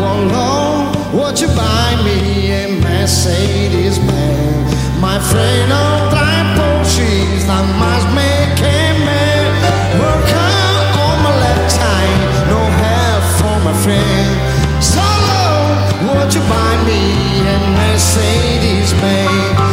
One love, would you buy me a Mercedes Benz? My friend of blind she's that must make a man work out on my left time. No help for my friend. So, Lord, would you buy me a Mercedes Benz?